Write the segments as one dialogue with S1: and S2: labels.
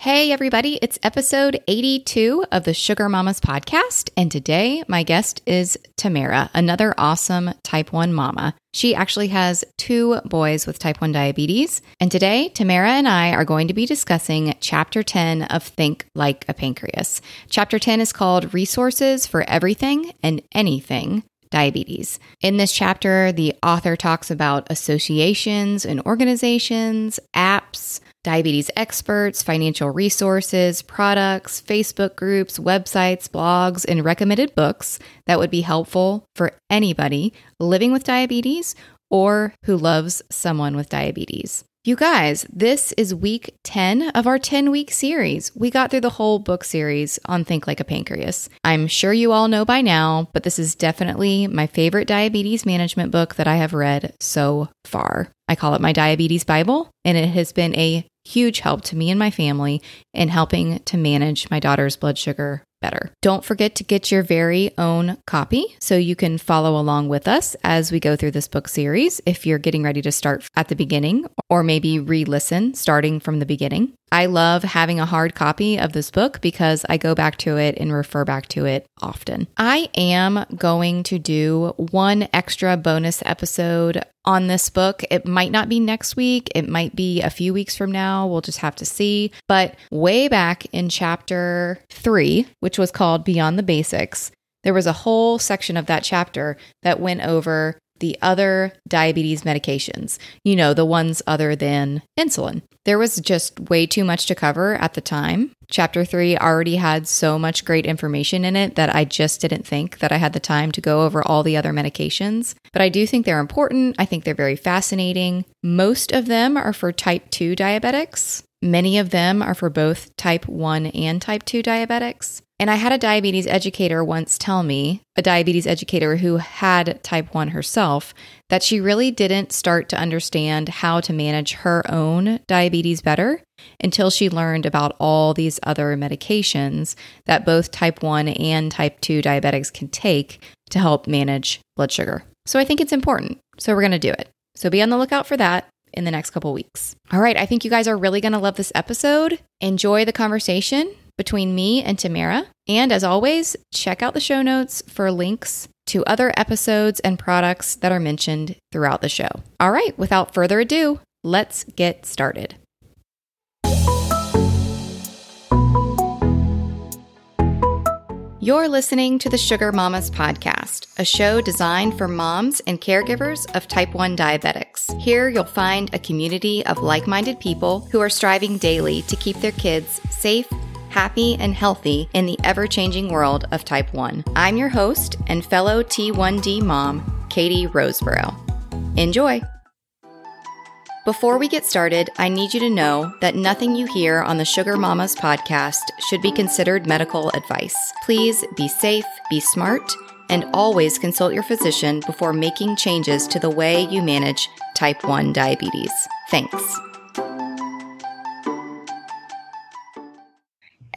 S1: Hey, everybody, it's episode 82 of the Sugar Mamas podcast. And today, my guest is Tamara, another awesome type 1 mama. She actually has two boys with type 1 diabetes. And today, Tamara and I are going to be discussing chapter 10 of Think Like a Pancreas. Chapter 10 is called Resources for Everything and Anything diabetes. In this chapter, the author talks about associations and organizations, apps, diabetes experts, financial resources, products, Facebook groups, websites, blogs, and recommended books that would be helpful for anybody living with diabetes or who loves someone with diabetes. You guys, this is week 10 of our 10 week series. We got through the whole book series on Think Like a Pancreas. I'm sure you all know by now, but this is definitely my favorite diabetes management book that I have read so far. I call it my diabetes Bible, and it has been a huge help to me and my family in helping to manage my daughter's blood sugar better. Don't forget to get your very own copy so you can follow along with us as we go through this book series if you're getting ready to start at the beginning or maybe re listen starting from the beginning. I love having a hard copy of this book because I go back to it and refer back to it often. I am going to do one extra bonus episode on this book. It might not be next week, it might be a few weeks from now. We'll just have to see. But way back in chapter three, which was called Beyond the Basics, there was a whole section of that chapter that went over the other diabetes medications, you know, the ones other than insulin. There was just way too much to cover at the time. Chapter three already had so much great information in it that I just didn't think that I had the time to go over all the other medications. But I do think they're important. I think they're very fascinating. Most of them are for type 2 diabetics. Many of them are for both type 1 and type 2 diabetics. And I had a diabetes educator once tell me, a diabetes educator who had type 1 herself, that she really didn't start to understand how to manage her own diabetes better until she learned about all these other medications that both type 1 and type 2 diabetics can take to help manage blood sugar. So I think it's important. So we're going to do it. So be on the lookout for that in the next couple weeks. All right, I think you guys are really going to love this episode. Enjoy the conversation between me and Tamara. And as always, check out the show notes for links to other episodes and products that are mentioned throughout the show. All right, without further ado, let's get started. You're listening to the Sugar Mamas podcast, a show designed for moms and caregivers of type 1 diabetics. Here you'll find a community of like minded people who are striving daily to keep their kids safe happy, and healthy in the ever changing world of type 1. I'm your host and fellow T1D mom, Katie Roseborough. Enjoy! Before we get started, I need you to know that nothing you hear on the Sugar Mamas podcast should be considered medical advice. Please be safe, be smart, and always consult your physician before making changes to the way you manage type 1 diabetes. Thanks.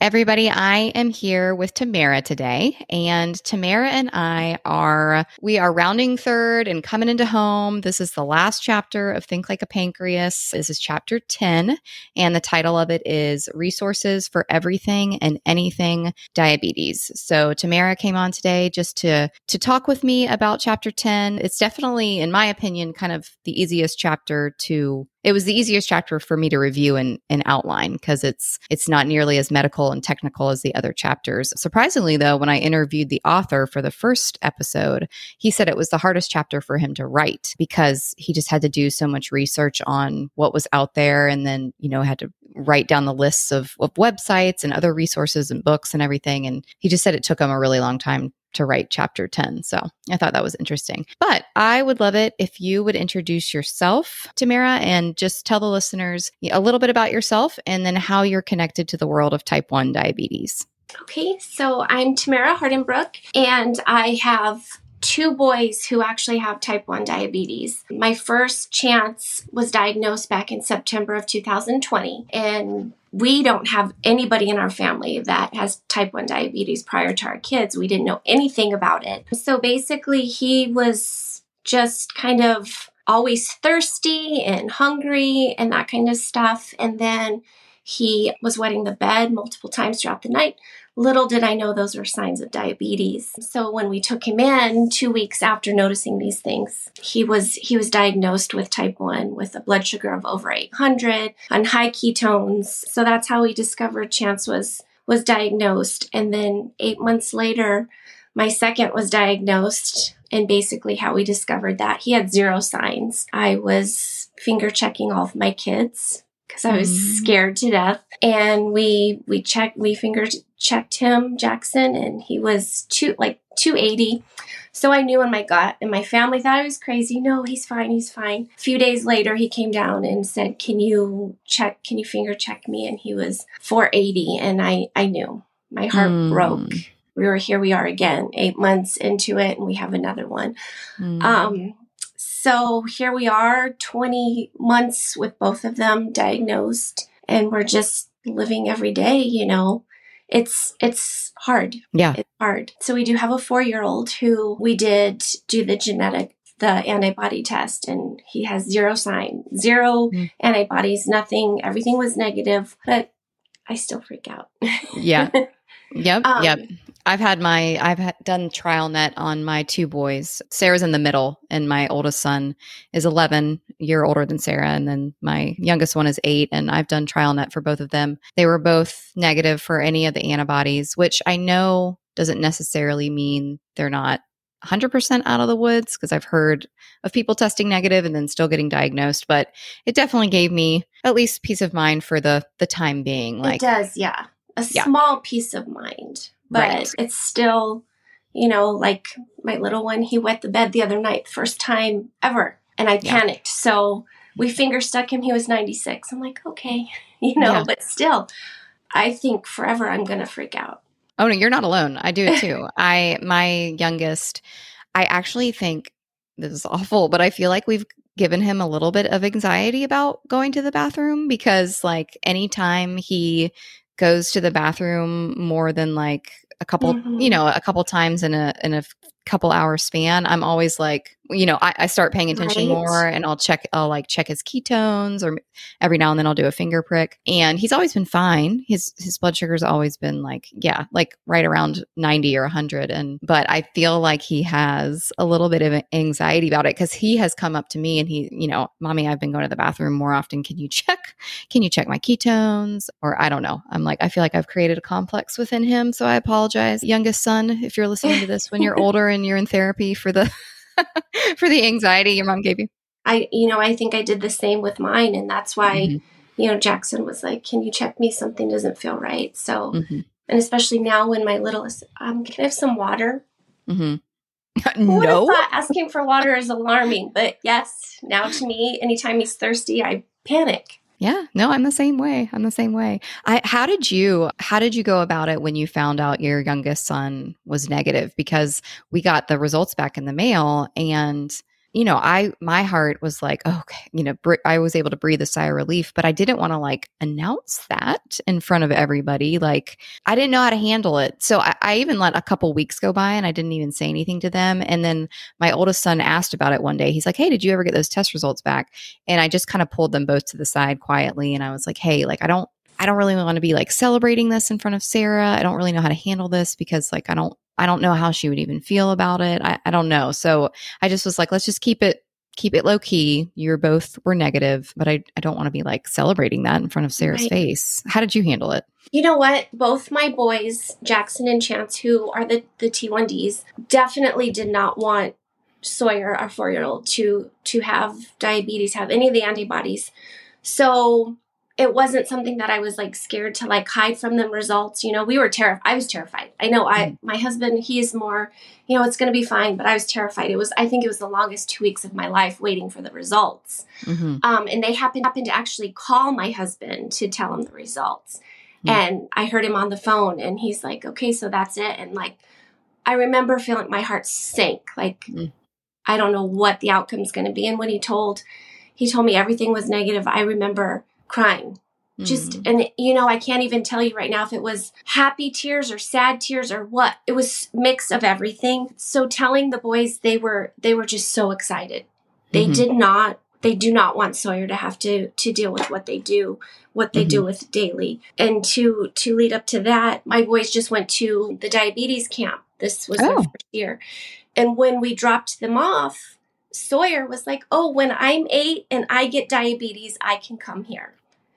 S1: Everybody, I am here with Tamara today, and Tamara and I are we are rounding third and coming into home. This is the last chapter of Think Like a Pancreas. This is chapter 10, and the title of it is Resources for Everything and Anything Diabetes. So Tamara came on today just to to talk with me about chapter 10. It's definitely in my opinion kind of the easiest chapter to it was the easiest chapter for me to review and, and outline because it's it's not nearly as medical and technical as the other chapters. Surprisingly though, when I interviewed the author for the first episode, he said it was the hardest chapter for him to write because he just had to do so much research on what was out there and then, you know, had to write down the lists of, of websites and other resources and books and everything. And he just said it took him a really long time to write chapter 10. So I thought that was interesting. But I would love it if you would introduce yourself, Tamara, and just tell the listeners a little bit about yourself and then how you're connected to the world of type 1 diabetes.
S2: Okay, so I'm Tamara Hardenbrook, and I have two boys who actually have type 1 diabetes. My first chance was diagnosed back in September of 2020, and we don't have anybody in our family that has type 1 diabetes prior to our kids. We didn't know anything about it. So basically, he was just kind of always thirsty and hungry and that kind of stuff. And then He was wetting the bed multiple times throughout the night. Little did I know those were signs of diabetes. So when we took him in 2 weeks after noticing these things, he was he was diagnosed with type 1 with a blood sugar of over 800 on high ketones. So that's how we discovered Chance was was diagnosed and then 8 months later my second was diagnosed and basically how we discovered that he had zero signs. I was finger checking all of my kids because I was mm. scared to death. And we we checked we finger checked him, Jackson, and he was two like 280. So I knew in my gut, and my family thought I was crazy. No, he's fine, he's fine. A few days later, he came down and said, "Can you check? Can you finger check me?" And he was 480, and I I knew my heart mm. broke we were here we are again eight months into it and we have another one mm. um, so here we are 20 months with both of them diagnosed and we're just living every day you know it's it's hard
S1: yeah
S2: it's hard so we do have a four year old who we did do the genetic the antibody test and he has zero sign zero mm. antibodies nothing everything was negative but i still freak out
S1: yeah Yep. Um, yep. I've had my I've had, done TrialNet on my two boys. Sarah's in the middle, and my oldest son is 11, year older than Sarah, and then my youngest one is eight. And I've done TrialNet for both of them. They were both negative for any of the antibodies, which I know doesn't necessarily mean they're not 100% out of the woods because I've heard of people testing negative and then still getting diagnosed, but it definitely gave me at least peace of mind for the the time being. Like
S2: it does, yeah a yeah. small peace of mind, but right. it's still, you know, like my little one, he wet the bed the other night, first time ever, and I panicked. Yeah. So we finger stuck him. He was 96. I'm like, okay, you know, yeah. but still, I think forever I'm going to freak out.
S1: Oh, no, you're not alone. I do it too. I, my youngest, I actually think this is awful, but I feel like we've given him a little bit of anxiety about going to the bathroom because like anytime he goes to the bathroom more than like a couple mm-hmm. you know a couple times in a in a couple hour span i'm always like you know, I, I start paying attention right. more and I'll check, I'll like check his ketones or every now and then I'll do a finger prick. And he's always been fine. His, his blood sugar's always been like, yeah, like right around 90 or 100. And, but I feel like he has a little bit of anxiety about it because he has come up to me and he, you know, mommy, I've been going to the bathroom more often. Can you check, can you check my ketones? Or I don't know. I'm like, I feel like I've created a complex within him. So I apologize. Youngest son, if you're listening to this when you're older and you're in therapy for the, for the anxiety your mom gave you?
S2: I, you know, I think I did the same with mine. And that's why, mm-hmm. you know, Jackson was like, can you check me? Something doesn't feel right. So, mm-hmm. and especially now when my littlest, um, can I have some water?
S1: Mm-hmm.
S2: no. asking for water is alarming, but yes, now to me, anytime he's thirsty, I panic.
S1: Yeah, no, I'm the same way. I'm the same way. I how did you how did you go about it when you found out your youngest son was negative because we got the results back in the mail and you know, I my heart was like, oh, okay, you know, br- I was able to breathe a sigh of relief, but I didn't want to like announce that in front of everybody. Like, I didn't know how to handle it, so I, I even let a couple weeks go by and I didn't even say anything to them. And then my oldest son asked about it one day. He's like, "Hey, did you ever get those test results back?" And I just kind of pulled them both to the side quietly, and I was like, "Hey, like, I don't." I don't really want to be like celebrating this in front of Sarah. I don't really know how to handle this because like I don't I don't know how she would even feel about it. I, I don't know. So I just was like, let's just keep it keep it low key. You're both were negative, but I, I don't want to be like celebrating that in front of Sarah's right. face. How did you handle it?
S2: You know what? Both my boys, Jackson and Chance, who are the, the T1Ds, definitely did not want Sawyer, our four year old, to to have diabetes, have any of the antibodies. So it wasn't something that I was like scared to like hide from them results. You know, we were terrified. I was terrified. I know I mm. my husband, he's more, you know, it's going to be fine, but I was terrified. It was I think it was the longest 2 weeks of my life waiting for the results. Mm-hmm. Um and they happened happened to actually call my husband to tell him the results. Mm-hmm. And I heard him on the phone and he's like, "Okay, so that's it." And like I remember feeling my heart sink. Like mm-hmm. I don't know what the outcome's going to be and when he told he told me everything was negative, I remember crying just mm. and you know i can't even tell you right now if it was happy tears or sad tears or what it was mix of everything so telling the boys they were they were just so excited they mm-hmm. did not they do not want Sawyer to have to to deal with what they do, what they mm-hmm. do with daily. And to to lead up to that, my boys just went to the diabetes camp. This was oh. their first year. And when we dropped them off, Sawyer was like, "Oh, when I'm 8 and I get diabetes, I can come here."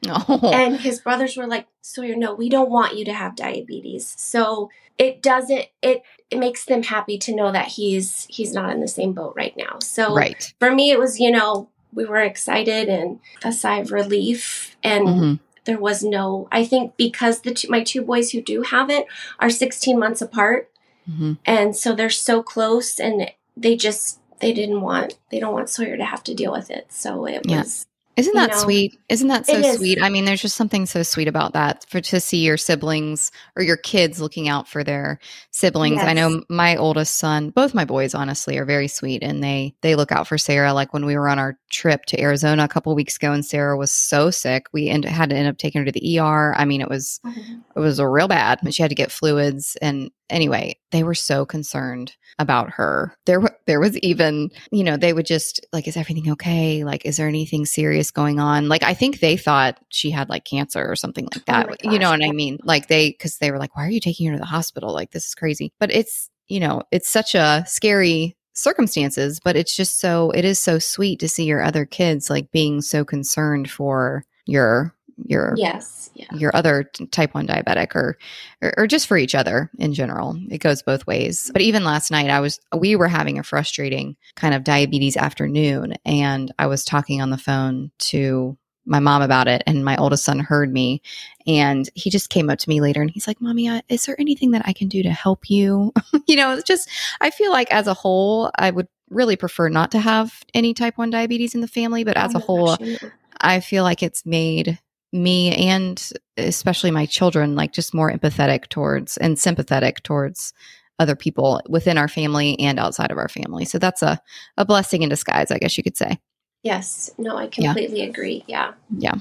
S2: Oh. And his brothers were like, Sawyer, no, we don't want you to have diabetes. So it doesn't it it makes them happy to know that he's he's not in the same boat right now. So
S1: right.
S2: for me it was, you know, we were excited and a sigh of relief and mm-hmm. there was no i think because the two, my two boys who do have it are 16 months apart mm-hmm. and so they're so close and they just they didn't want they don't want sawyer to have to deal with it so it yeah. was
S1: isn't that know, sweet? Isn't that so sweet? I mean, there's just something so sweet about that for to see your siblings or your kids looking out for their siblings. Yes. I know my oldest son, both my boys honestly are very sweet and they they look out for Sarah like when we were on our trip to Arizona a couple weeks ago and Sarah was so sick, we end, had to end up taking her to the ER. I mean, it was mm-hmm. it was real bad, but she had to get fluids and anyway, they were so concerned about her. There, there was even, you know, they would just like, is everything okay? Like, is there anything serious going on? Like, I think they thought she had like cancer or something like oh that. Oh you know what I mean? Like, they, because they were like, why are you taking her to the hospital? Like, this is crazy. But it's, you know, it's such a scary circumstances, but it's just so, it is so sweet to see your other kids like being so concerned for your your
S2: yes
S1: yeah. your other type 1 diabetic or, or, or just for each other in general. It goes both ways. But even last night i was we were having a frustrating kind of diabetes afternoon and i was talking on the phone to my mom about it and my oldest son heard me and he just came up to me later and he's like mommy is there anything that i can do to help you? You know it's just i feel like as a whole i would really prefer not to have any type 1 diabetes in the family but as oh a whole gosh, i feel like it's made me and especially my children like just more empathetic towards and sympathetic towards other people within our family and outside of our family. So that's a, a blessing in disguise, I guess you could say.
S2: Yes. No, I completely yeah. agree. Yeah.
S1: Yeah.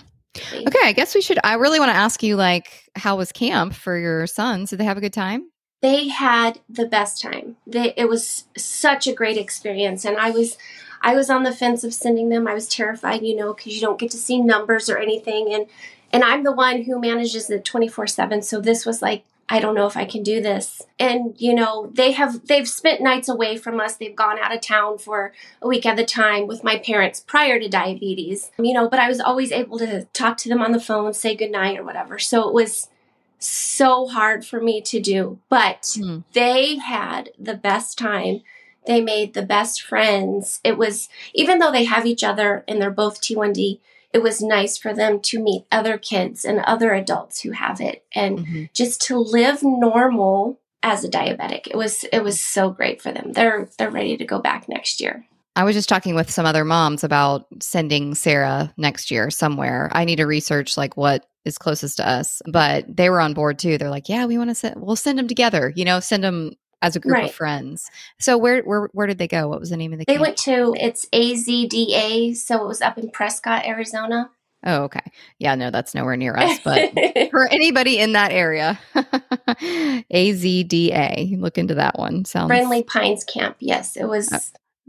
S1: Okay, I guess we should. I really want to ask you, like, how was camp for your sons? Did they have a good time?
S2: They had the best time. They, it was such a great experience, and I was I was on the fence of sending them. I was terrified, you know, because you don't get to see numbers or anything. And and I'm the one who manages it 24 7. So this was like, I don't know if I can do this. And you know, they have they've spent nights away from us. They've gone out of town for a week at a time with my parents prior to diabetes. You know, but I was always able to talk to them on the phone, say goodnight or whatever. So it was so hard for me to do. But mm. they had the best time they made the best friends. It was, even though they have each other and they're both T1D, it was nice for them to meet other kids and other adults who have it and mm-hmm. just to live normal as a diabetic. It was it was so great for them. They're they're ready to go back next year.
S1: I was just talking with some other moms about sending Sarah next year somewhere. I need to research like what is closest to us, but they were on board too. They're like, "Yeah, we want to send. We'll send them together. You know, send them as a group right. of friends. So where where where did they go? What was the name of the?
S2: They
S1: camp?
S2: went to it's AZDA, so it was up in Prescott, Arizona.
S1: Oh, okay. Yeah, no, that's nowhere near us, but for anybody in that area, AZDA, look into that one. Sounds
S2: Friendly Pines Camp. Yes, it was. Oh,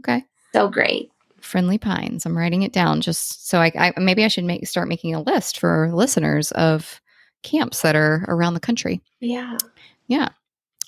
S1: okay.
S2: So great.
S1: Friendly Pines. I'm writing it down just so I, I maybe I should make start making a list for listeners of camps that are around the country.
S2: Yeah.
S1: Yeah.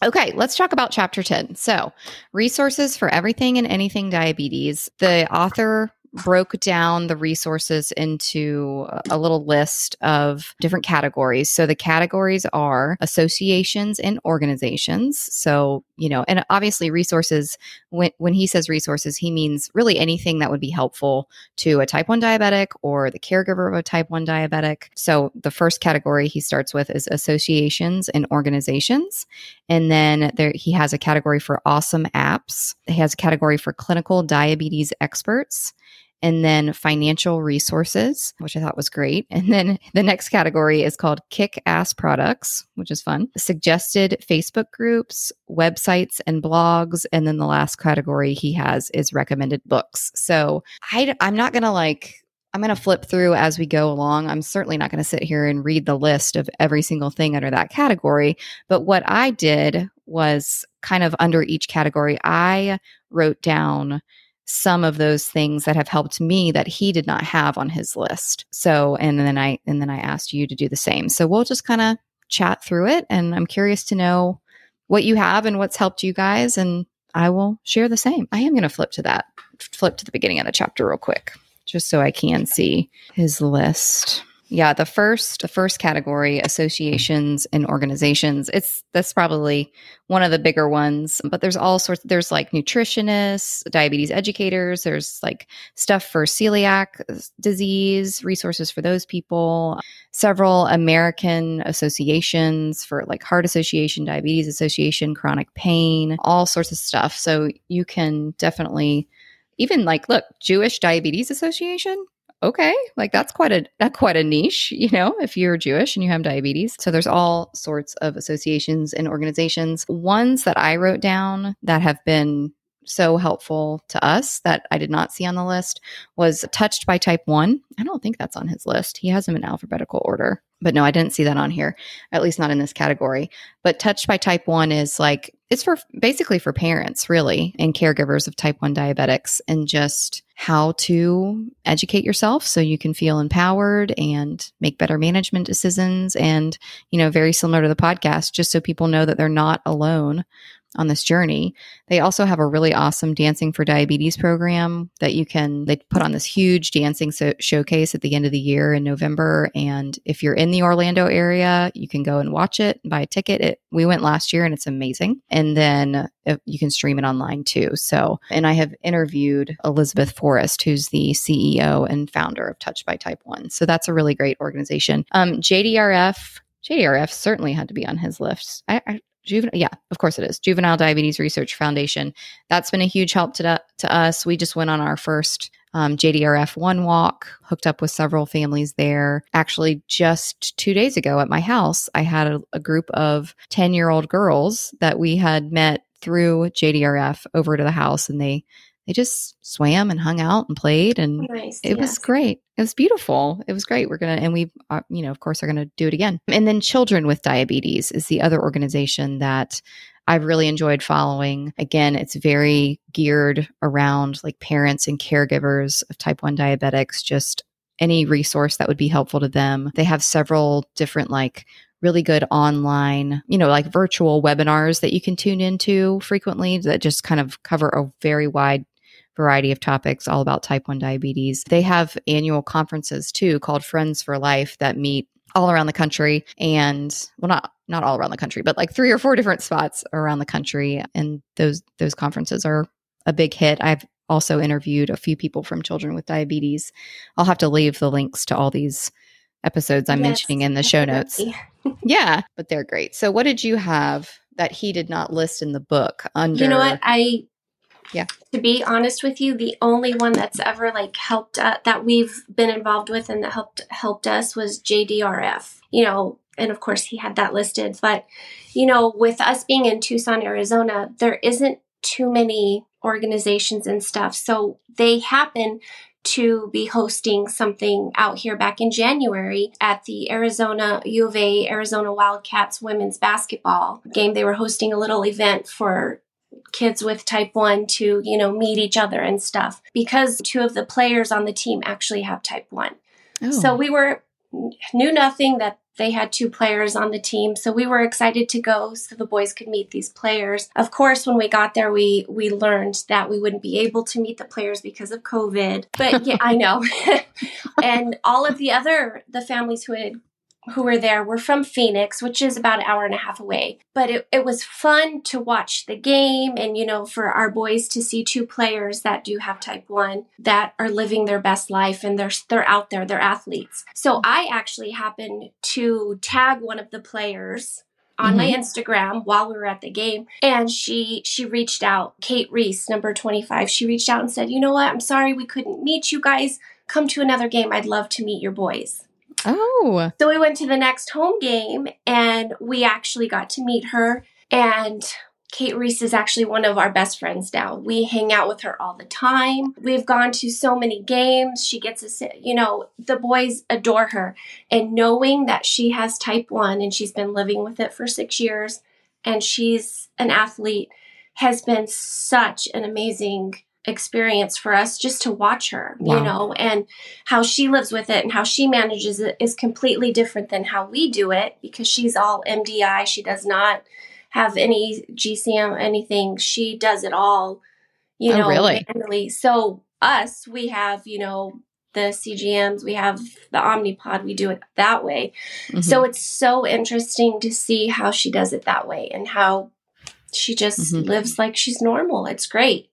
S1: Okay, let's talk about chapter 10. So, resources for everything and anything diabetes. The author broke down the resources into a little list of different categories. So the categories are associations and organizations. So, you know, and obviously resources when when he says resources, he means really anything that would be helpful to a type 1 diabetic or the caregiver of a type 1 diabetic. So the first category he starts with is associations and organizations. And then there he has a category for awesome apps. He has a category for clinical diabetes experts and then financial resources, which I thought was great. And then the next category is called kick ass products, which is fun, suggested Facebook groups, websites, and blogs. And then the last category he has is recommended books. So I, I'm not going to like, I'm going to flip through as we go along. I'm certainly not going to sit here and read the list of every single thing under that category. But what I did was kind of under each category, I wrote down some of those things that have helped me that he did not have on his list. So, and then I and then I asked you to do the same. So we'll just kind of chat through it and I'm curious to know what you have and what's helped you guys and I will share the same. I am going to flip to that. Flip to the beginning of the chapter real quick just so I can see his list. Yeah, the first the first category, associations and organizations. It's that's probably one of the bigger ones, but there's all sorts there's like nutritionists, diabetes educators, there's like stuff for celiac uh, disease, resources for those people, several American associations for like heart association, diabetes association, chronic pain, all sorts of stuff. So you can definitely even like look, Jewish Diabetes Association, okay, like that's quite a that's quite a niche, you know, if you're Jewish and you have diabetes. So there's all sorts of associations and organizations. Ones that I wrote down that have been so helpful to us that I did not see on the list was Touched by Type 1. I don't think that's on his list. He has them in alphabetical order. But no, I didn't see that on here, at least not in this category. But Touched by Type 1 is like, it's for basically for parents, really, and caregivers of type 1 diabetics, and just how to educate yourself so you can feel empowered and make better management decisions. And, you know, very similar to the podcast, just so people know that they're not alone on this journey. They also have a really awesome Dancing for Diabetes program that you can, they put on this huge dancing so- showcase at the end of the year in November. And if you're in the Orlando area, you can go and watch it, buy a ticket. It, we went last year and it's amazing. And then uh, you can stream it online too. So, and I have interviewed Elizabeth Forrest, who's the CEO and founder of Touched by Type 1. So that's a really great organization. Um, JDRF JDRF certainly had to be on his list. I, I, juvenile yeah of course it is. Juvenile diabetes research foundation. That's been a huge help to, to us. We just went on our first um, jdrf one walk hooked up with several families there. Actually just two days ago at my house i had a, a group of 10 year old girls that we had met through jdrf over to the house and they they just swam and hung out and played and nice, it yes. was great it was beautiful it was great we're gonna and we uh, you know of course are gonna do it again and then children with diabetes is the other organization that I've really enjoyed following. Again, it's very geared around like parents and caregivers of type 1 diabetics, just any resource that would be helpful to them. They have several different like really good online, you know, like virtual webinars that you can tune into frequently that just kind of cover a very wide variety of topics all about type 1 diabetes. They have annual conferences too called Friends for Life that meet all around the country and well not not all around the country but like three or four different spots around the country and those those conferences are a big hit. I've also interviewed a few people from children with diabetes. I'll have to leave the links to all these episodes I'm yes, mentioning in the show notes. yeah, but they're great. So what did you have that he did not list in the book under
S2: You know what? I yeah. To be honest with you, the only one that's ever like helped uh, that we've been involved with and that helped helped us was JDRF. You know, and of course he had that listed, but you know, with us being in Tucson, Arizona, there isn't too many organizations and stuff. So they happen to be hosting something out here back in January at the Arizona U of A Arizona Wildcats women's basketball game. They were hosting a little event for kids with type 1 to, you know, meet each other and stuff because two of the players on the team actually have type 1. Oh. So we were knew nothing that they had two players on the team so we were excited to go so the boys could meet these players of course when we got there we we learned that we wouldn't be able to meet the players because of covid but yeah i know and all of the other the families who had who were there were from Phoenix, which is about an hour and a half away. But it, it was fun to watch the game and, you know, for our boys to see two players that do have type 1 that are living their best life and they're, they're out there, they're athletes. So I actually happened to tag one of the players on mm-hmm. my Instagram while we were at the game and she she reached out Cate Reese number 25 she reached out and said you know what I'm sorry we couldn't meet you guys come to another game I'd love to meet your boys
S1: Oh.
S2: So we went to the next home game and we actually got to meet her. And Cate Reese is actually one of our best friends now. We hang out with her all the time. We've gone to so many games. She gets us, you know, the boys adore her. And knowing that she has type 1 and she's been living with it for six years and she's an athlete has been such an amazing experience for us just to watch her,
S1: Wow.
S2: you know, and how she lives with it and how she manages it is completely different than how we do it because she's all MDI. She does not have any GCM, anything. She does it all, you
S1: Oh,
S2: know,
S1: really?
S2: manually. So, us, we have, you know, the CGMs, we have the Omnipod, we do it that way.
S1: Mhm.
S2: So it's so interesting to see how she does it that way and how she just
S1: Mhm.
S2: lives like she's normal. It's great.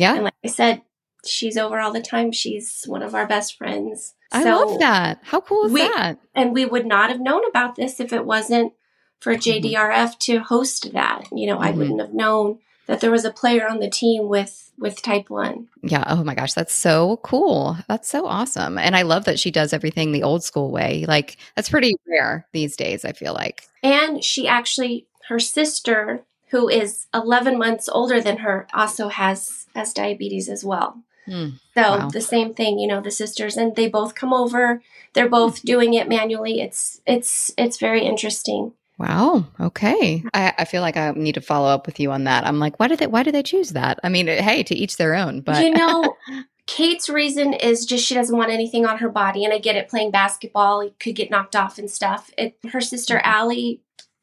S1: Yeah,
S2: And like I said, she's over all the time. She's one of our best friends.
S1: I
S2: So-
S1: love that. How cool is
S2: we-
S1: that?
S2: And we would not have known about this if it wasn't for
S1: Mm-hmm.
S2: JDRF to host that. You know, I
S1: Mhm.
S2: wouldn't have known that there was a player on the team with with type 1.
S1: Yeah. Oh my gosh, that's so cool. That's so awesome. And I love that she does everything the old school way. Like that's pretty rare these days, I feel like.
S2: And she actually her sister who is 11 months older than her also has has diabetes as well.
S1: Hmm.
S2: So
S1: Wow.
S2: the same thing, you know, the sisters and they both come over. They're both doing it manually. It's it's it's very interesting.
S1: Wow. Okay. I, I feel like I need to follow up with you on that. I'm like, why did they why did they choose that? I mean, hey, to each their own, but
S2: you know, Cate's reason is just she doesn't want anything on her body, and I get it. Playing basketball, could get knocked off and stuff. It, her sister
S1: Mm-hmm.
S2: Allie,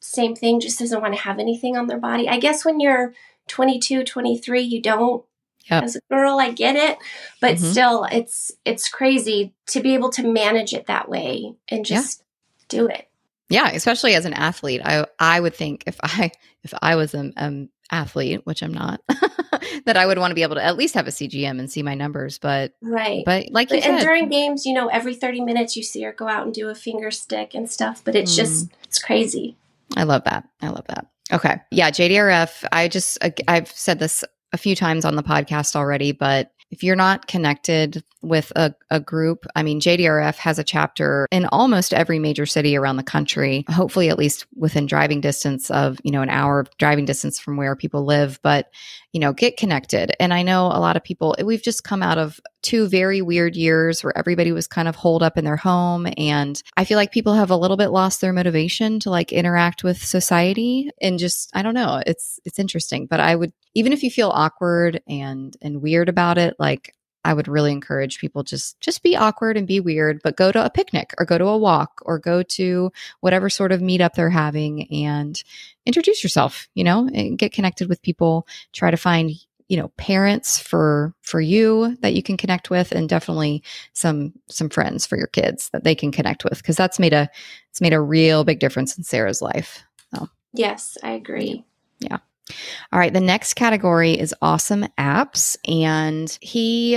S2: same thing, just doesn't want to have anything on their body. I guess when you're 22, 23, you don't.
S1: Yep.
S2: As a girl, I get it, but
S1: Mhm.
S2: still, it's it's crazy to be able to manage it that way and
S1: Yeah.
S2: just do it.
S1: yeah, especially as an athlete, I I would think if I if I was an um, athlete, which I'm not, that I would want to be able to at least have a CGM and see my numbers. But
S2: Right.
S1: but like you
S2: But- and
S1: said,
S2: during games, you know, every 30 minutes you see her go out and do a finger stick and stuff, but it's
S1: Mm.
S2: just, it's crazy.
S1: I love that. I love that. Okay. Yeah. JDRF, I just, I've said this a few times on the podcast already, but if you're not connected with a, a group, I mean, JDRF has a chapter in almost every major city around the country, hopefully at least within driving distance of, you know, an hour of driving distance from where people live. But, you know, get connected. And I know a lot of people, we've just come out of two very weird years where everybody was kind of holed up in their home. And I feel like people have a little bit lost their motivation to like interact with society and just, I don't know, it's, it's interesting. But I would, even if you feel awkward and, and weird about it, like, I would really encourage people just just be awkward and be weird, but go to a picnic or go to a walk or go to whatever sort of meetup they're having and introduce yourself, you know, and get connected with people, try to find you know parents for for you that you can connect with and definitely some some friends for your kids that they can connect with because that's made a it's made a real big difference in Sarah's life.
S2: Yes, I agree. Yeah.
S1: All right, the next category is awesome apps and he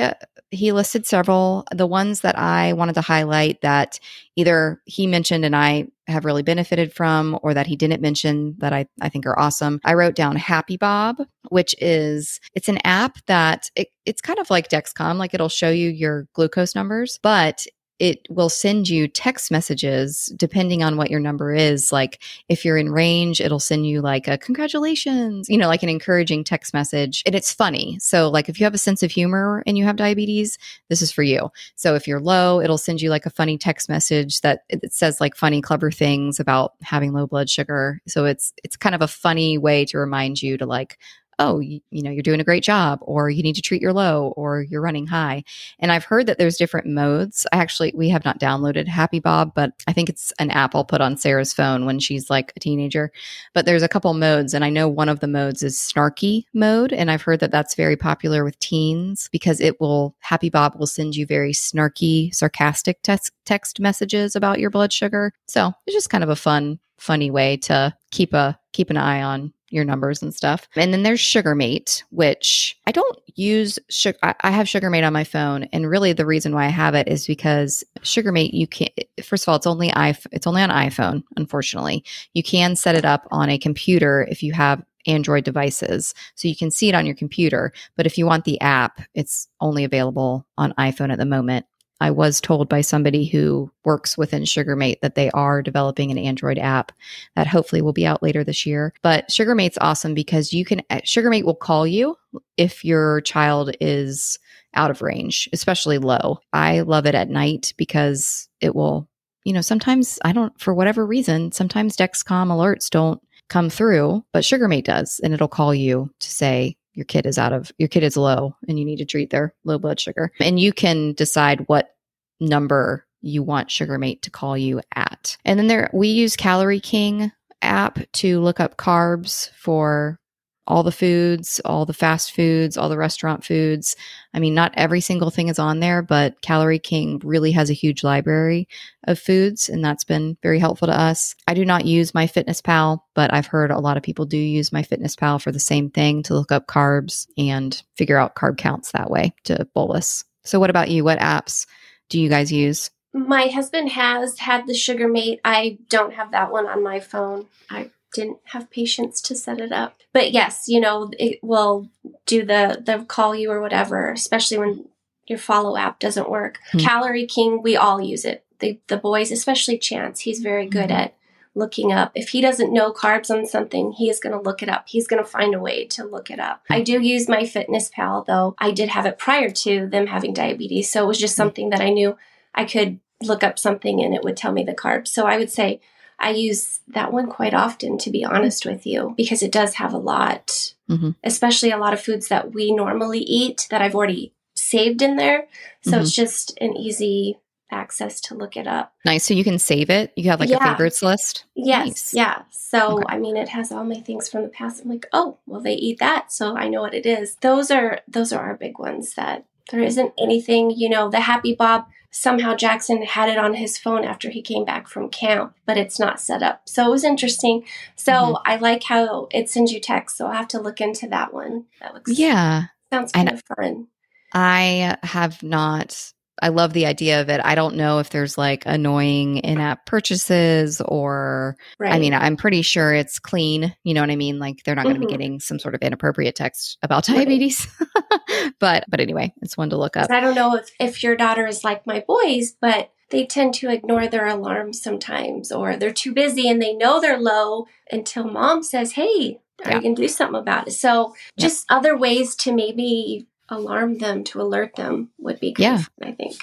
S1: he listed several the ones that I wanted to highlight that either he mentioned and I have really benefited from or that he didn't mention that I I think are awesome. I wrote down Happy Bob, which is it's an app that it, it's kind of like Dexcom like it'll show you your glucose numbers, but it will send you text messages depending on what your number is. Like if you're in range, it'll send you like a congratulations, you know, like an encouraging text message. And it's funny. So, like if you have a sense of humor and you have diabetes, this is for you. So, if you're low, it'll send you like a funny text message that it says like funny, clever things about having low blood sugar. So, it's it's kind of a funny way to remind you to like, oh, you, you know, you're doing a great job, or you need to treat your low, or you're running high. And I've heard that there's different modes. I actually, we have not downloaded Happy Bob, but I think it's an app I'll put on Sarah's phone when she's like a teenager. But there's a couple modes, and I know one of the modes is snarky mode. And I've heard that that's very popular with teens because it will, Happy Bob will send you very snarky, sarcastic text, text messages about your blood sugar. So it's just kind of a fun, funny way to keep a, keep an eye on your numbers and stuff. And then there's Sugarmate, which I don't use. I, I have Sugarmate on my phone, and really the reason why I have it is because Sugarmate, you can not First of all, it's only iPhone. It's only on iPhone. Unfortunately, you can set it up on a computer if you have Android devices, so you can see it on your computer. But if you want the app, it's only available on iPhone at the moment. I was told by somebody who works within Sugarmate that they are developing an Android app that hopefully will be out later this year. But Sugarmate's awesome because you can eh, Sugarmate will call you if your child is out of range, especially low. I love it at night because it will, you know, sometimes I don't for whatever reason, sometimes Dexcom alerts don't come through, but Sugarmate does and it'll call you to say your kid is out of your kid is low and you need to treat their low blood sugar. And you can decide what number you want Sugarmate to call you at. And then there we use Calorie King app to look up carbs for all the foods, all the fast foods, all the restaurant foods. I mean, not every single thing is on there, but Calorie King really has a huge library of foods, and that's been very helpful to us. I do not use my Fitness Pal, but I've heard a lot of people do use my Fitness Pal for the same thing to look up carbs and figure out carb counts that way to bolus. So, what about you? What apps do you guys use?
S2: My husband has had the Sugarmate. I don't have that one on my phone. I didn't have patience to set it up. But yes, you know, it will do the the call you or whatever, especially when your follow app doesn't work.
S1: Hmm.
S2: Calorie King, we all use it. The the boys, especially Chance, he's very good
S1: Mhm.
S2: at looking up. If he doesn't know carbs on something, he is going to look it up. He's going to find a way to look it up. I do use my Fitness Pal though. I did have it prior to them having diabetes, so it was just something that I knew I could look up something and it would tell me the carbs. So I would say I use that one quite often, to be honest with you, because it does have a lot,
S1: Mhm.
S2: especially a lot of foods that we normally eat that I've already saved in there. So
S1: Mhm.
S2: it's just an easy access to look it up.
S1: Nice. So you can save it. You have like a favorites list.
S2: Yes,
S1: Nice.
S2: yeah. So
S1: Okay.
S2: I mean, it has all my things from the past. I'm like, oh, well, they eat that, so I know what it is. Those are those are our big ones. That there isn't anything, you know, the Happy Bob. Somehow Jackson had it on his phone after he came back from camp, but it's not set up. So it was interesting. So
S1: Mhm.
S2: I like how it sends you text. So I'll have to look into that one. That looks
S1: Yeah.
S2: sounds kind
S1: know.
S2: of fun.
S1: I have not. I love the idea of it. I don't know if there's like annoying in app purchases or,
S2: Right.
S1: I mean, I'm pretty sure it's clean. You know what I mean? Like they're not going to be getting some sort of inappropriate text about
S2: Right.
S1: but, but anyway, it's one to look up.
S2: I don't know if, if your daughter is like my boys, but they tend to ignore their alarms sometimes, or they're too busy and they know they're low until mom says, Hey,
S1: Yeah.
S2: you going to do something about it? So,
S1: Yeah.
S2: just other ways to maybe alarm them, to alert them would be kind
S1: Yeah.
S2: I think.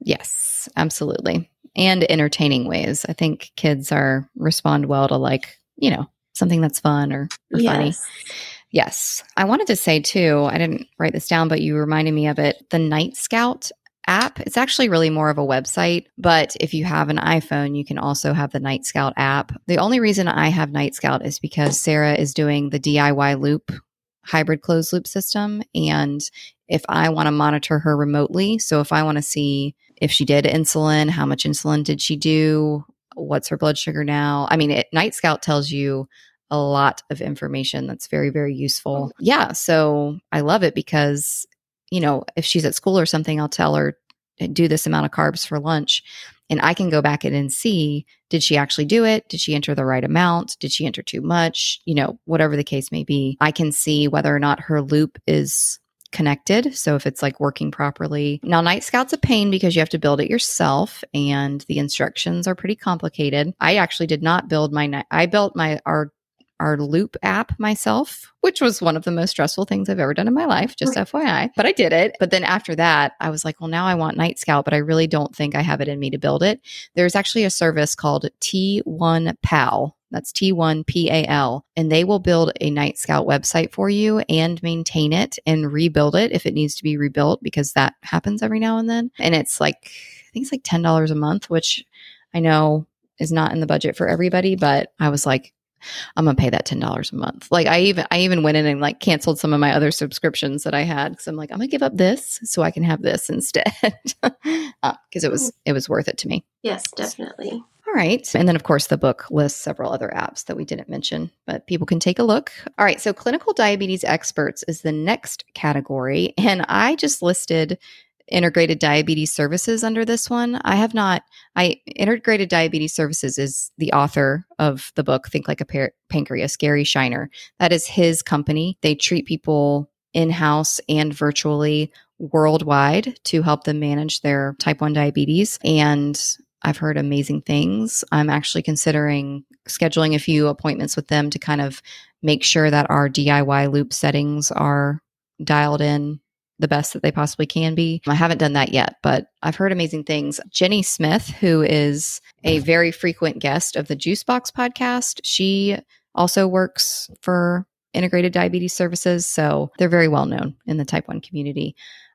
S1: Yes, absolutely. And entertaining ways. I think kids are respond well to like, you know, something that's fun or, or funny.
S2: Yes.
S1: I wanted to say too, I didn't write this down, but you reminded me of it. The Night Scout app, it's actually really more of a website, but if you have an iPhone, you can also have the Night Scout app. The only reason I have Night Scout is because Sarah is doing the DIY loop hybrid closed loop system. And if I want to monitor her remotely, so if I want to see if she did insulin, how much insulin did she do, what's her blood sugar now? I mean, it, Night Scout tells you a lot of information that's very, very useful. Oh. Yeah. So I love it because, you know, if she's at school or something, I'll tell her, do this amount of carbs for lunch. And I can go back in and see did she actually do it? Did she enter the right amount? Did she enter too much? You know, whatever the case may be. I can see whether or not her loop is connected. So if it's like working properly. Now, Night Scout's a pain because you have to build it yourself and the instructions are pretty complicated. I actually did not build my, Ni- I built my, our, our loop app myself, which was one of the most stressful things I've ever done in my life, just FYI. But I did it. But then after that, I was like, well, now I want Night Scout, but I really don't think I have it in me to build it. There's actually a service called T1 PAL. That's T1PAL. And they will build a Night Scout website for you and maintain it and rebuild it if it needs to be rebuilt because that happens every now and then. And it's like, I think it's like $10 a month, which I know is not in the budget for everybody, but I was like, I'm gonna pay that ten dollars a month. Like I even I even went in and like canceled some of my other subscriptions that I had because I'm like I'm gonna give up this so I can have this instead uh, because it was it was worth it to me.
S2: Yes, definitely.
S1: All right. And then, of course, the book lists several other apps that we didn't mention, but people can take a look. All right. So, clinical diabetes experts is the next category. And I just listed integrated diabetes services under this one. I have not, I, integrated diabetes services is the author of the book, Think Like a Pancreas, Gary Scheiner. That is his company. They treat people in house and virtually worldwide to help them manage their type 1 diabetes. And I've heard amazing things. I'm actually considering scheduling a few appointments with them to kind of make sure that our DIY loop settings are dialed in the best that they possibly can be. I haven't done that yet, but I've heard amazing things. Jenny Smith, who is a very frequent guest of the Juicebox podcast, she also works for integrated diabetes services. So they're very well known in the type 1 community.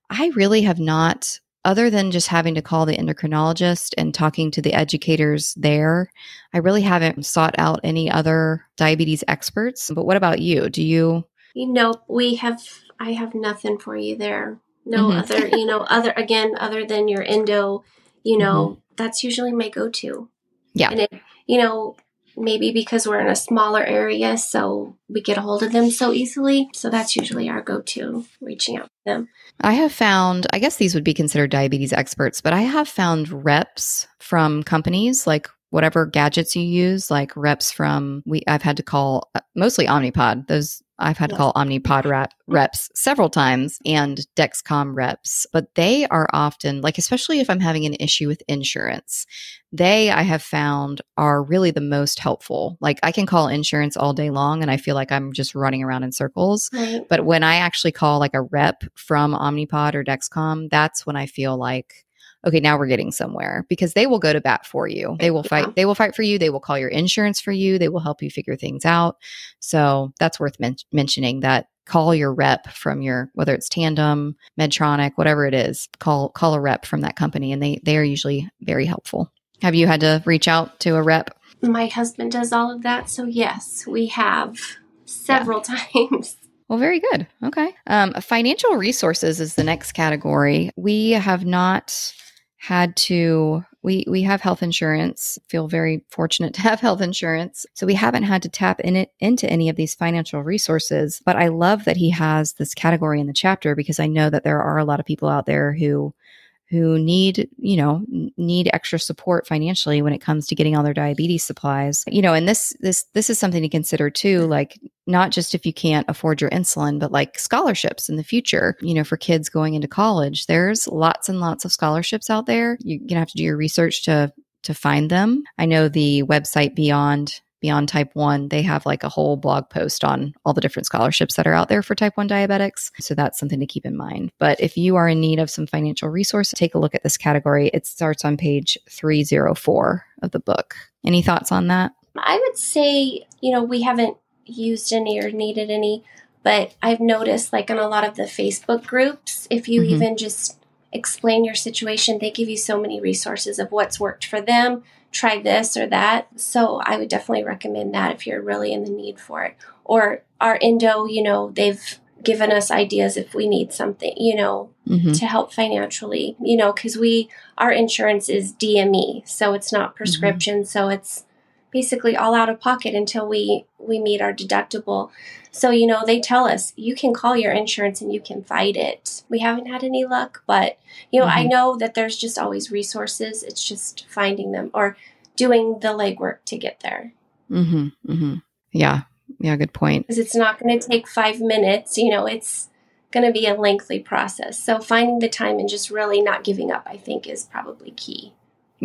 S1: I really have not, other than just having to call the endocrinologist and talking to the educators there, I really haven't sought out any other diabetes experts. But what about you? Do you?
S2: You know, we have, I have nothing for you there. No mm-hmm. other, you know, other, again, other than your endo, you know, mm-hmm. that's usually my go to.
S1: Yeah.
S2: And it, you know, maybe because we're in a smaller area, so we get a hold of them so easily. So that's usually our go to, reaching out to them.
S1: I have found, I guess these would be considered diabetes experts, but I have found reps from companies like whatever gadgets you use, like reps from we I've had to call uh, mostly Omnipod. Those I've had to call Omnipod rep, reps several times and Dexcom reps, but they are often like, especially if I'm having an issue with insurance, they I have found are really the most helpful. Like I can call insurance all day long and I feel like I'm just running around in circles. Right. But when I actually call like a rep from Omnipod or Dexcom, that's when I feel like okay, now we're getting somewhere because they will go to bat for you. They will fight. Yeah. They will fight for you. They will call your insurance for you. They will help you figure things out. So that's worth men- mentioning that call your rep from your whether it's Tandem, Medtronic, whatever it is. Call call a rep from that company and they they are usually very helpful. Have you had to reach out to a rep?
S2: My husband does all of that, so yes, we have several yeah. times.
S1: Well, very good. Okay. Um, financial resources is the next category. We have not had to we we have health insurance feel very fortunate to have health insurance. So we haven't had to tap in it into any of these financial resources but i love that he has this category in the chapter because i know that there are a lot of people out there who who need, you know, need extra support financially when it comes to getting all their diabetes supplies. You know, and this this this is something to consider too, like not just if you can't afford your insulin, but like scholarships in the future, you know, for kids going into college. There's lots and lots of scholarships out there. You're going to have to do your research to to find them. I know the website Beyond Beyond Type 1, they have like a whole blog post on all the different scholarships that are out there for type 1 diabetics. So that's something to keep in mind. But if you are in need of some financial resources, take a look at this category. It starts on page 304 of the book. Any thoughts on that?
S2: I would say, you know, we haven't used any or needed any, but I've noticed like in a lot of the Facebook groups, if you mm-hmm. even just explain your situation, they give you so many resources of what's worked for them, try this or that. So I would definitely recommend that if you're really in the need for it. Or our endo, you know, they've given us ideas if we need something, you know, mm-hmm. to help financially, you know, because we, our insurance is DME, so it's not mm-hmm. prescription. Mm-hmm. So it's basically all out of pocket until we, we meet our deductible. So, you know, they tell us you can call your insurance and you can fight it. We haven't had any luck, but, you know, mm-hmm. I know that there's just always resources. It's just finding them or doing the legwork to get there.
S1: Mm-hmm. Mm-hmm. Yeah. Yeah. Good point.
S2: Because it's not going to take five minutes. You know, it's going to be a lengthy process. So finding the time and just really not giving up, I think, is probably key.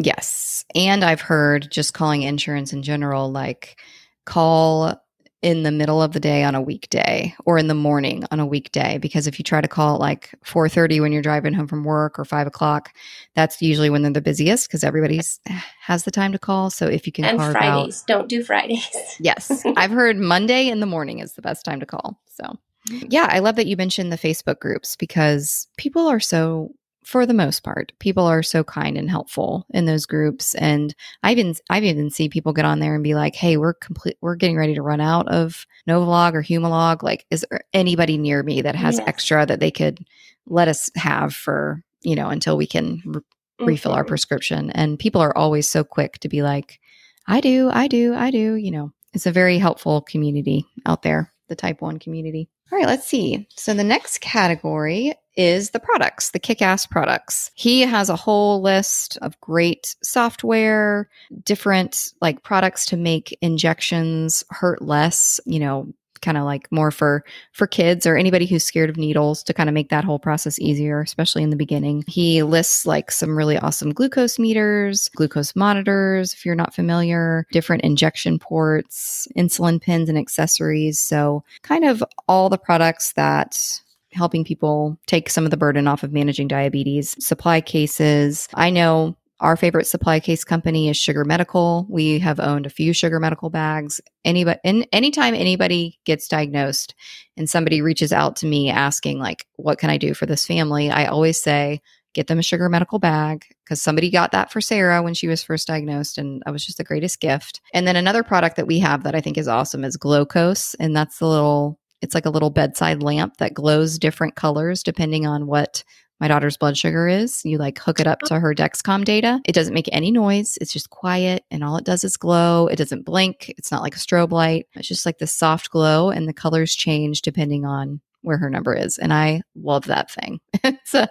S1: Yes. And I've heard just calling insurance in general, like call in the middle of the day on a weekday or in the morning on a weekday because if you try to call at like 4.30 when you're driving home from work or 5 o'clock that's usually when they're the busiest because everybody has the time to call. So if you can
S2: and fridays out, don't do fridays.
S1: Yes. I've heard monday in the morning is the best time to call. So yeah i love that you mentioned the facebook groups because people are so for the most part, people are so kind and helpful in those groups. And I've even I've even seen people get on there and be like, "Hey, we're complete. We're getting ready to run out of Novolog or Humalog. Like, is there anybody near me that has yes. extra that they could let us have for you know until we can re- mm-hmm. refill our mm-hmm. prescription?" And people are always so quick to be like, "I do, I do, I do." You know, it's a very helpful community out there, the Type One community. All right, let's see. So the next category is the products, the kick ass products. He has a whole list of great software, different like products to make injections hurt less, you know, kind of like more for for kids or anybody who's scared of needles to kind of make that whole process easier especially in the beginning he lists like some really awesome glucose meters glucose monitors if you're not familiar different injection ports insulin pens and accessories so kind of all the products that helping people take some of the burden off of managing diabetes supply cases i know Our favorite supply case company is Sugar Medical. We have owned a few Sugar Medical bags. Anybody, in, anytime anybody gets diagnosed and somebody reaches out to me asking, like, what can I do for this family? I always say, get them a Sugar Medical bag because somebody got that for Sarah when she was first diagnosed. And that was just the greatest gift. And then another product that we have that I think is awesome is Glowcose. And that's the little, it's like a little bedside lamp that glows different colors depending on what my daughter's blood sugar is. You like hook it up oh. to her Dexcom data. It doesn't make any noise. It's just quiet and all it does is glow. It doesn't blink. It's not like a strobe light. It's just like the soft glow and the colors change depending on where her number is. And I love that thing. it's a,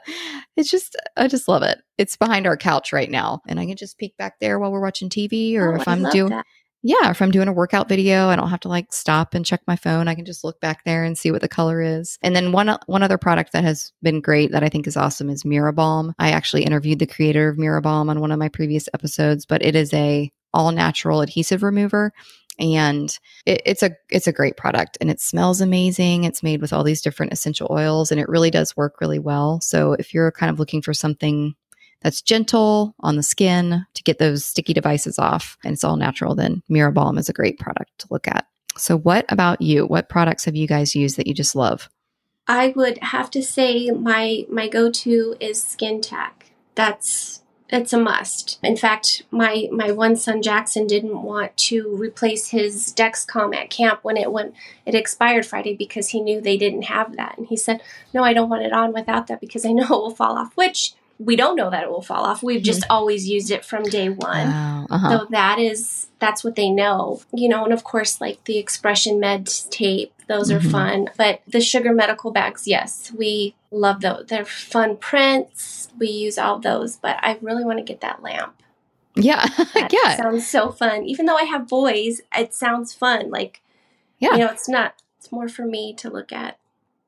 S1: it's just, I just love it. It's behind our couch right now. And I can just peek back there while we're watching TV or
S2: Oh,
S1: if
S2: I
S1: I'm doing,
S2: that.
S1: Yeah, if I'm doing a workout video, I don't have to like stop and check my phone. I can just look back there and see what the color is. And then one one other product that has been great that I think is awesome is Mirabalm. I actually interviewed the creator of Mirabalm on one of my previous episodes, but it is a all natural adhesive remover and it, it's a it's a great product and it smells amazing it's made with all these different essential oils and it really does work really well so if you're kind of looking for something that's gentle on the skin to get those sticky devices off and it's all natural, then Mirabalm is a great product to look at. So, what about you? What products have you guys used that you just love?
S2: I would have to say my my go-to is Skin Tac. That's it's a must. In fact, my my one son Jackson didn't want to replace his Dexcom at camp when it went it expired Friday because he knew they didn't have that. And he said, "No, I don't want it on without that because I know it will fall off." Which we don't know that it will fall off. We've just always used it from day one.
S1: Oh, uh-huh.
S2: So that is that's what they know. You know, and of course like the ExpressionMed tape, those are
S1: Mhm.
S2: fun. But the sugar medical bags, yes, we love those. They're fun prints. We use all those, but I really want to get that lamp.
S1: yeah, yeah,
S2: sounds so fun. Even though I have boys, it sounds fun. Like
S1: Yeah.
S2: you know, it's not it's more for me to look at.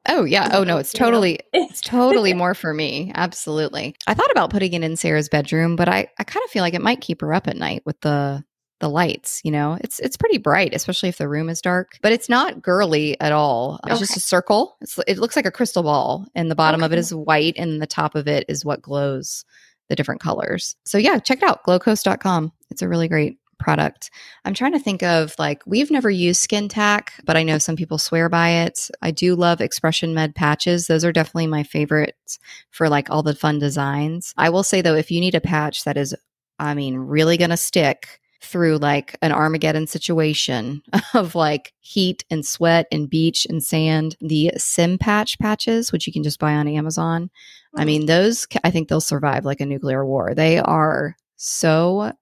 S1: Oh yeah. Oh no, it's totally it's totally more for me. Absolutely. I thought about putting it in Sarah's bedroom, but I I kind of feel like it might keep her up at night with the the lights, you know. It's it's pretty bright, especially if the room is dark, but it's not girly at all. It's just a circle. It's it looks like a crystal ball and the bottom of it is white and the top of it is what glows the different colors. So yeah, check it out glowcose.com. It's a really great product. I'm trying to think of like we've never used Skin Tac, but I know some people swear by it. I do love ExpressionMed patches. Those are definitely my favorites for like all the fun designs. I will say though, if you need a patch that is, I mean, really going to stick through like an Armageddon situation of like heat and sweat and beach and sand, the Simpatch patches, which you can just buy on Amazon. I mm. mean, those, I think they'll survive like a nuclear war. They are so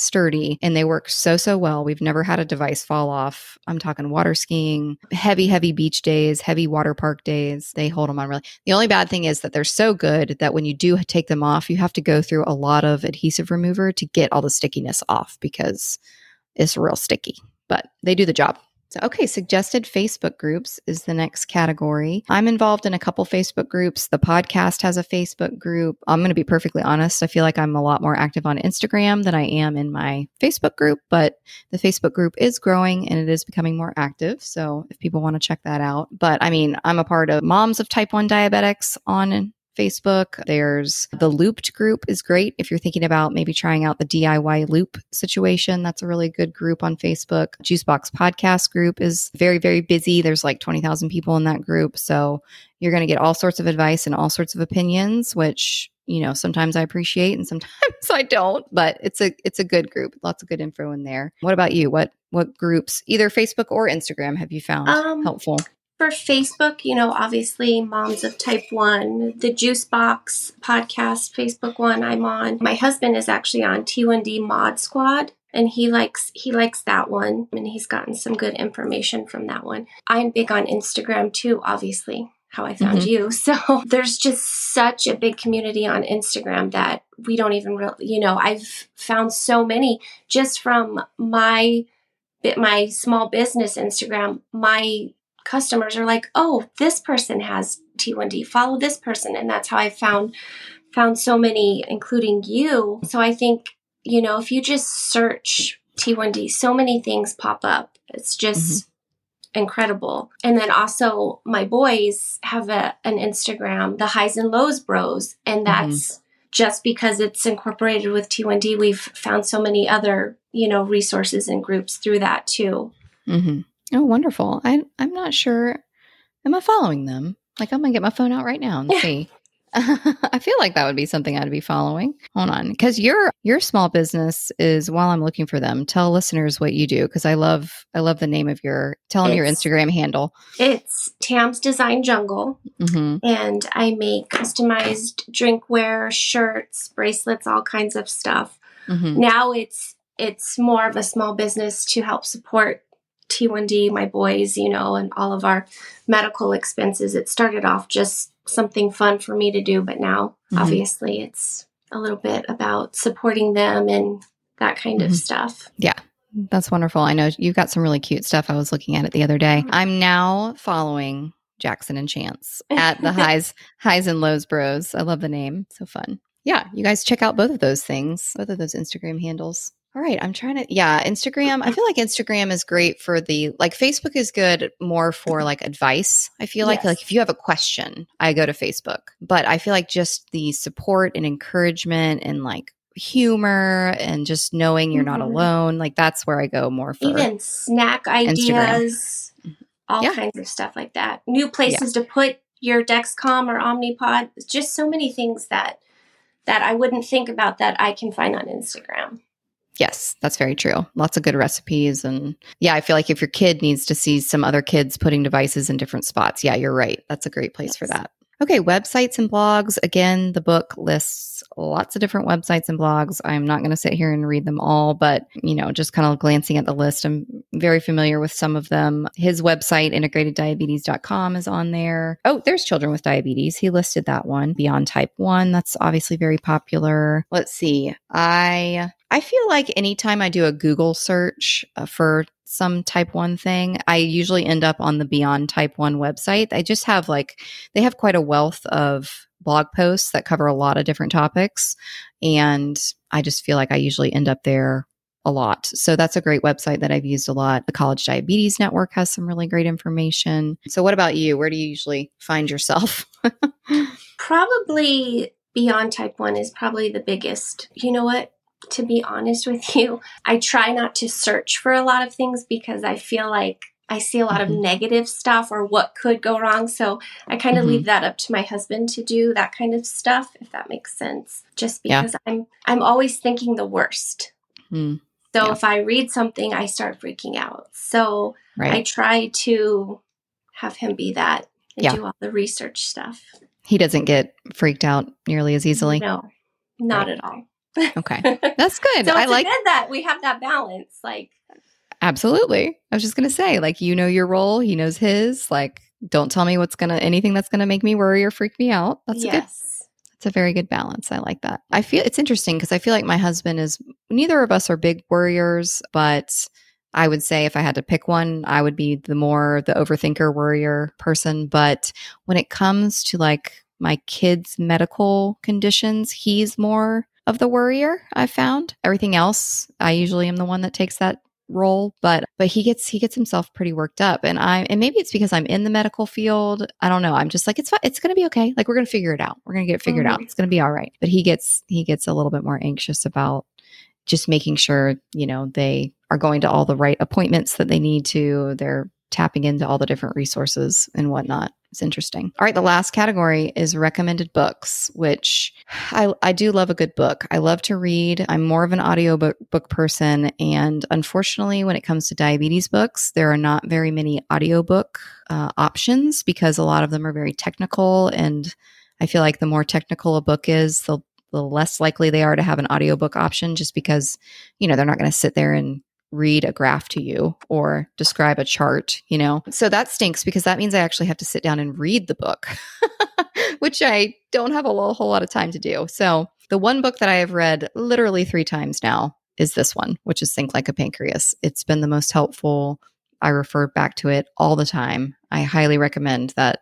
S1: sturdy and they work so so well. We've never had a device fall off. I'm talking water skiing, heavy heavy beach days, heavy water park days. They hold them on really. The only bad thing is that they're so good that when you do take them off, you have to go through a lot of adhesive remover to get all the stickiness off because it's real sticky. But they do the job. So, okay, suggested Facebook groups is the next category. I'm involved in a couple Facebook groups. The podcast has a Facebook group. I'm going to be perfectly honest. I feel like I'm a lot more active on Instagram than I am in my Facebook group, but the Facebook group is growing and it is becoming more active. So, if people want to check that out, but I mean, I'm a part of Moms of Type 1 Diabetics on Facebook. There's the Looped group is great if you're thinking about maybe trying out the DIY loop situation. That's a really good group on Facebook. Juicebox podcast group is very very busy. There's like 20,000 people in that group, so you're going to get all sorts of advice and all sorts of opinions which you know sometimes i appreciate and sometimes i don't but it's a it's a good group lots of good info in there what about you what what groups either facebook or instagram have you found
S2: Um,
S1: helpful
S2: For Facebook, you know, obviously Moms of Type 1, the Juicebox podcast, Facebook one I'm on. My husband is actually on T1D Mod Squad and he likes he likes that one and he's gotten some good information from that one. I'm big on Instagram too, obviously. How I found mm-hmm. you. So there's just such a big community on Instagram that we don't even really, you know, I've found so many just from my bit my small business Instagram, my customers are like, "Oh, this person has T1D. Follow this person." And that's how I found found so many including you. So I think, you know, if you just search T1D, so many things pop up. It's just incredible. And then also my boys have a, an Instagram, the highs and lows bros, and that's just because it's incorporated with T1D, we've found so many other, you know, resources and groups through that too.
S1: Mm-hmm. Oh, wonderful. I, I'm not sure. Am I following them? Like, I'm going to get my phone out right now and see. I feel like that would be something I'd be following. Hold on, because your your small business is while I'm looking for them. Tell listeners what you do because I love I love the name of your. Tell them your Instagram handle.
S2: It's Tam's Design Jungle, mm-hmm. and I make customized drinkware, shirts, bracelets, all kinds of stuff. Mm-hmm. Now it's it's more of a small business to help support T1D, my boys, you know, and all of our medical expenses. It started off just something fun for me to do, but now mm-hmm. obviously it's a little bit about supporting them and that kind mm-hmm. of stuff.
S1: Yeah. That's wonderful. I know you've got some really cute stuff. I was looking at it the other day. Mm-hmm. I'm now following Jackson and Chance at the highs, highs and lows bros. I love the name. So fun. Yeah, you guys check out both of those things, both of those Instagram handles. All right, I'm trying to yeah, Instagram. I feel like Instagram is great for the like Facebook is good more for like advice. I feel like yes. like if you have a question, I go to Facebook. But I feel like just the support and encouragement and like humor and just knowing you're not mm-hmm. alone, like that's where I go more for.
S2: Even snack ideas, Instagram. all yeah. kinds of stuff like that. New places yeah. to put your Dexcom or Omnipod. Just so many things that that I wouldn't think about that I can find on Instagram.
S1: Yes, that's very true. Lots of good recipes. And yeah, I feel like if your kid needs to see some other kids putting devices in different spots, yeah, you're right. That's a great place yes. for that. Okay, websites and blogs. Again, the book lists lots of different websites and blogs. I'm not going to sit here and read them all, but you know, just kind of glancing at the list, I'm very familiar with some of them. His website, integrateddiabetes.com, is on there. Oh, there's Children with Diabetes. He listed that one. Beyond Type 1, that's obviously very popular. Let's see. I I feel like anytime I do a Google search uh, for some type 1 thing, I usually end up on the Beyond Type 1 website. I just have like, they have quite a wealth of blog posts that cover a lot of different topics. And I just feel like I usually end up there a lot. So that's a great website that I've used a lot. The College Diabetes Network has some really great information. So, what about you? Where do you usually find yourself?
S2: probably Beyond Type 1 is probably the biggest. You know what? To be honest with you. I try not to search for a lot of things because I feel like I see a lot mm-hmm. of negative stuff or what could go wrong. So I kind of mm-hmm. leave that up to my husband to do that kind of stuff, if that makes sense. Just because yeah. I'm I'm always thinking the worst. Mm. So yeah. if I read something, I start freaking out. So right. I try to have him be that and yeah. do all the research stuff.
S1: He doesn't get freaked out nearly as easily.
S2: No, not right. at all.
S1: Okay. That's good.
S2: so I like that we have that balance. Like
S1: Absolutely. I was just going to say like you know your role, he knows his. Like don't tell me what's going to anything that's going to make me worry or freak me out. That's yes. good. It's a very good balance. I like that. I feel it's interesting because I feel like my husband is neither of us are big worriers, but I would say if I had to pick one, I would be the more the overthinker worrier person. But when it comes to like my kids' medical conditions, he's more of the worrier I've found. Everything else, I usually am the one that takes that role but but he gets he gets himself pretty worked up. And i and maybe it's because i'm in the medical field. I don't know. I'm just like it's fine it's gonna be okay. Like we're gonna figure it out. We're gonna get it figured mm-hmm. out it's gonna be all right. But he gets he gets a little bit more anxious about just making sure you know they are going to all the right appointments that they need to. They're tapping into all the different resources and whatnot it's interesting. All right, the last category is recommended books, which I, I do love a good book. I love to read. I'm more of an audiobook book person. And unfortunately, when it comes to diabetes books, there are not very many audiobook uh, options because a lot of them are very technical. And I feel like the more technical a book is, the the less likely they are to have an audiobook option just because, you know, they're not going to sit there and read a graph to you or describe a chart, you know? So that stinks because that means I actually have to sit down and read the book, which I don't have a whole lot of time to do. So the one book that I have read literally three times now is this one, which is Think Like a Pancreas. It's been the most helpful. I refer back to it all the time. I highly recommend that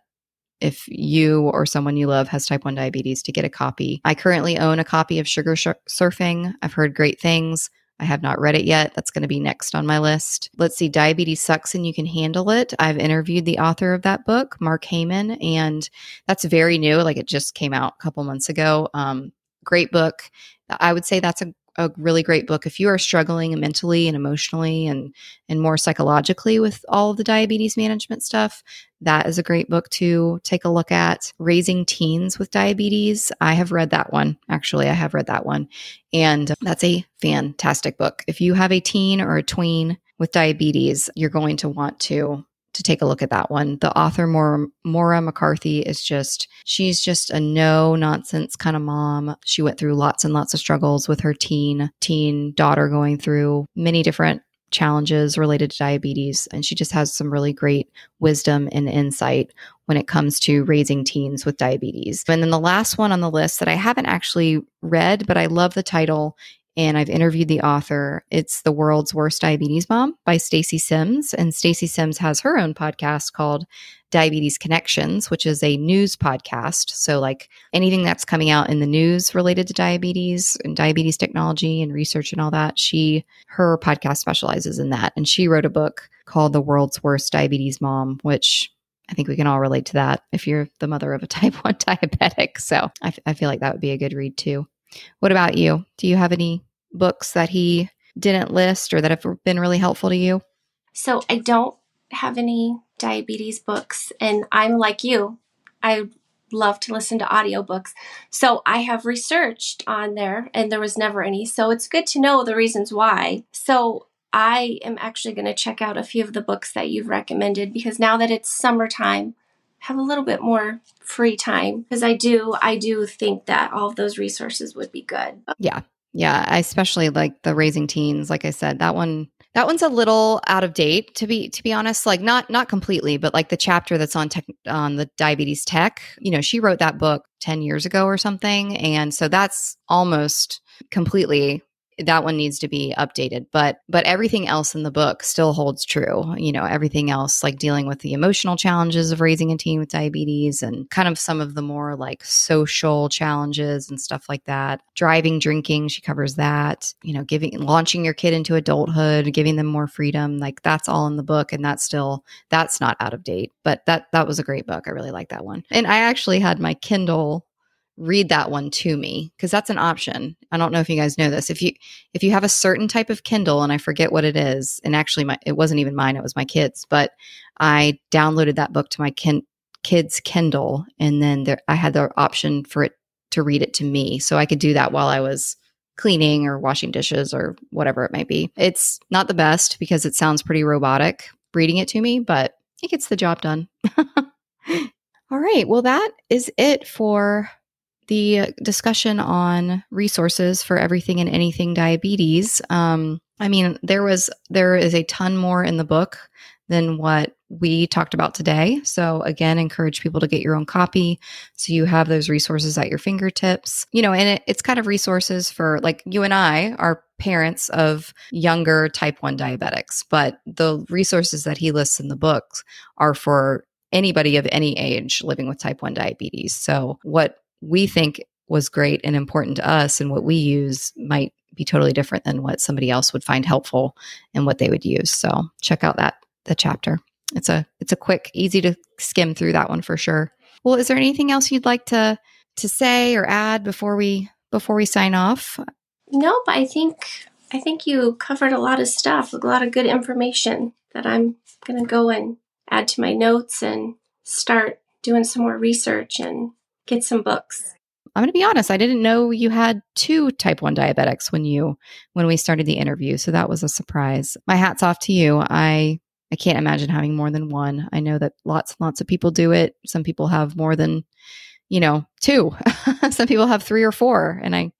S1: if you or someone you love has type 1 diabetes to get a copy. I currently own a copy of Sugar Surfing. I've heard great things. I have not read it yet. That's going to be next on my list. Let's see, Diabetes Sucks and You Can Handle It. I've interviewed the author of that book, Mark Heyman, and that's very new. Like it just came out a couple months ago. Um, great book. I would say that's a a really great book if you are struggling mentally and emotionally and and more psychologically with all of the diabetes management stuff that is a great book to take a look at. Raising teens with diabetes. I have read that one. Actually i have read that one. And that's a fantastic book. If you have a teen or a tween with diabetes you're going to want to to take a look at that one. The author, Moira, Moira McCarthy, is just, she's just a no nonsense kind of mom. She went through lots and lots of struggles with her teen, teen daughter going through many different challenges related to diabetes. And she just has some really great wisdom and insight when it comes to raising teens with diabetes. And then the last one on the list that I haven't actually read, but I love the title and I've interviewed the author. It's The World's Worst Diabetes Mom by Stacey Simms. And Stacey Simms has her own podcast called Diabetes Connections, which is a news podcast. So, like anything that's coming out in the news related to diabetes and diabetes technology and research and all that, she, her podcast specializes in that. And she wrote a book called The World's Worst Diabetes Mom, which I think we can all relate to that if you're the mother of a type 1 diabetic. So, I, f- I feel like that would be a good read too. What about you? Do you have any books that he didn't list or that have been really helpful to you?
S2: So I don't have any diabetes books, and I'm like you. I love to listen to audiobooks. So I have researched on there, and there was never any. So it's good to know the reasons why. So I am actually going to check out a few of the books that you've recommended because now that it's summertime, have a little bit more free time because I do I do think that all of those resources would be good.
S1: Yeah. Yeah, I especially like the raising teens. Like I said, that one that one's a little out of date to be to be honest. Like not not completely, but like the chapter that's on tech on the diabetes tech. You know, she wrote that book ten years ago or something, and so that's almost completely that one needs to be updated but but everything else in the book still holds true you know everything else like dealing with the emotional challenges of raising a teen with diabetes and kind of some of the more like social challenges and stuff like that. Driving drinking she covers that you know giving launching your kid into adulthood giving them more freedom like that's all in the book and that's still that's not out of date but that that was a great book. I really like that one. And i actually had my kindle read that one to me because that's an option. I don't know if you guys know this. If you if you have a certain type of Kindle and I forget what it is, and actually my it wasn't even mine, it was my kids, but I downloaded that book to my kin- kids Kindle and then there I had the option for it to read it to me. So I could do that while I was cleaning or washing dishes or whatever it might be. It's not the best because it sounds pretty robotic reading it to me, but it gets the job done. All right. Well, that is it for the discussion on resources for everything and anything diabetes. Um, I mean, there was there is a ton more in the book than what we talked about today. So again, encourage people to get your own copy so you have those resources at your fingertips. You know, and it, it's kind of resources for like you and I are parents of younger type 1 diabetics, but the resources that he lists in the book are for anybody of any age living with type 1 diabetes. So what we think was great and important to us and what we use might be totally different than what somebody else would find helpful and what they would use. So check out that the chapter. It's a it's a quick, easy to skim through that one for sure. Well, is there anything else you'd like to to say or add before we before we sign off?
S2: Nope, I think I think you covered a lot of stuff, a lot of good information that I'm going to go and add to my notes and start doing some more research and get some books.
S1: I'm going to be honest, I didn't know you had two type 1 diabetics when you when we started the interview, so that was a surprise. My hats off to you. I I can't imagine having more than one. I know that lots and lots of people do it. Some people have more than, you know, two. Some people have three or four, and I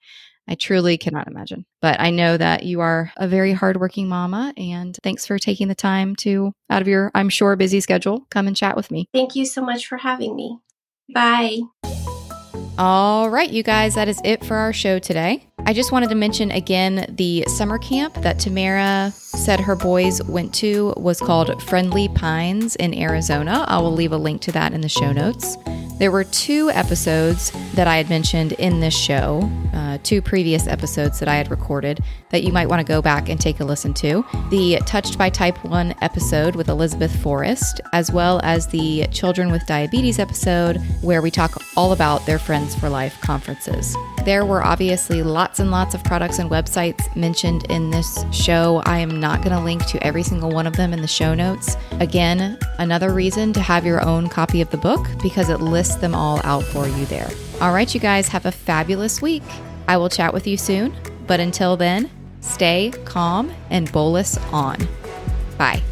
S1: I truly cannot imagine. But I know that you are a very hardworking mama, and thanks for taking the time to, out of your, I'm sure, busy schedule, come and chat with me.
S2: Thank you so much for having me. Bye.
S1: All right, you guys, that is it for our show today. I just wanted to mention again the summer camp that Tamara said her boys went to was called Friendly Pines in Arizona. I will leave a link to that in the show notes. There were two episodes that I had mentioned in this show, uh, two previous episodes that I had recorded that you might want to go back and take a listen to. The Touched by Type 1 episode with Elizabeth Forrest, as well as the Children with Diabetes episode, where we talk all about their Friends for Life conferences. There were obviously lots and lots of products and websites mentioned in this show. I am not going to link to every single one of them in the show notes. Again, another reason to have your own copy of the book because it lists them all out for you there. All right, you guys have a fabulous week. I will chat with you soon, but until then, stay calm and bolus on. Bye.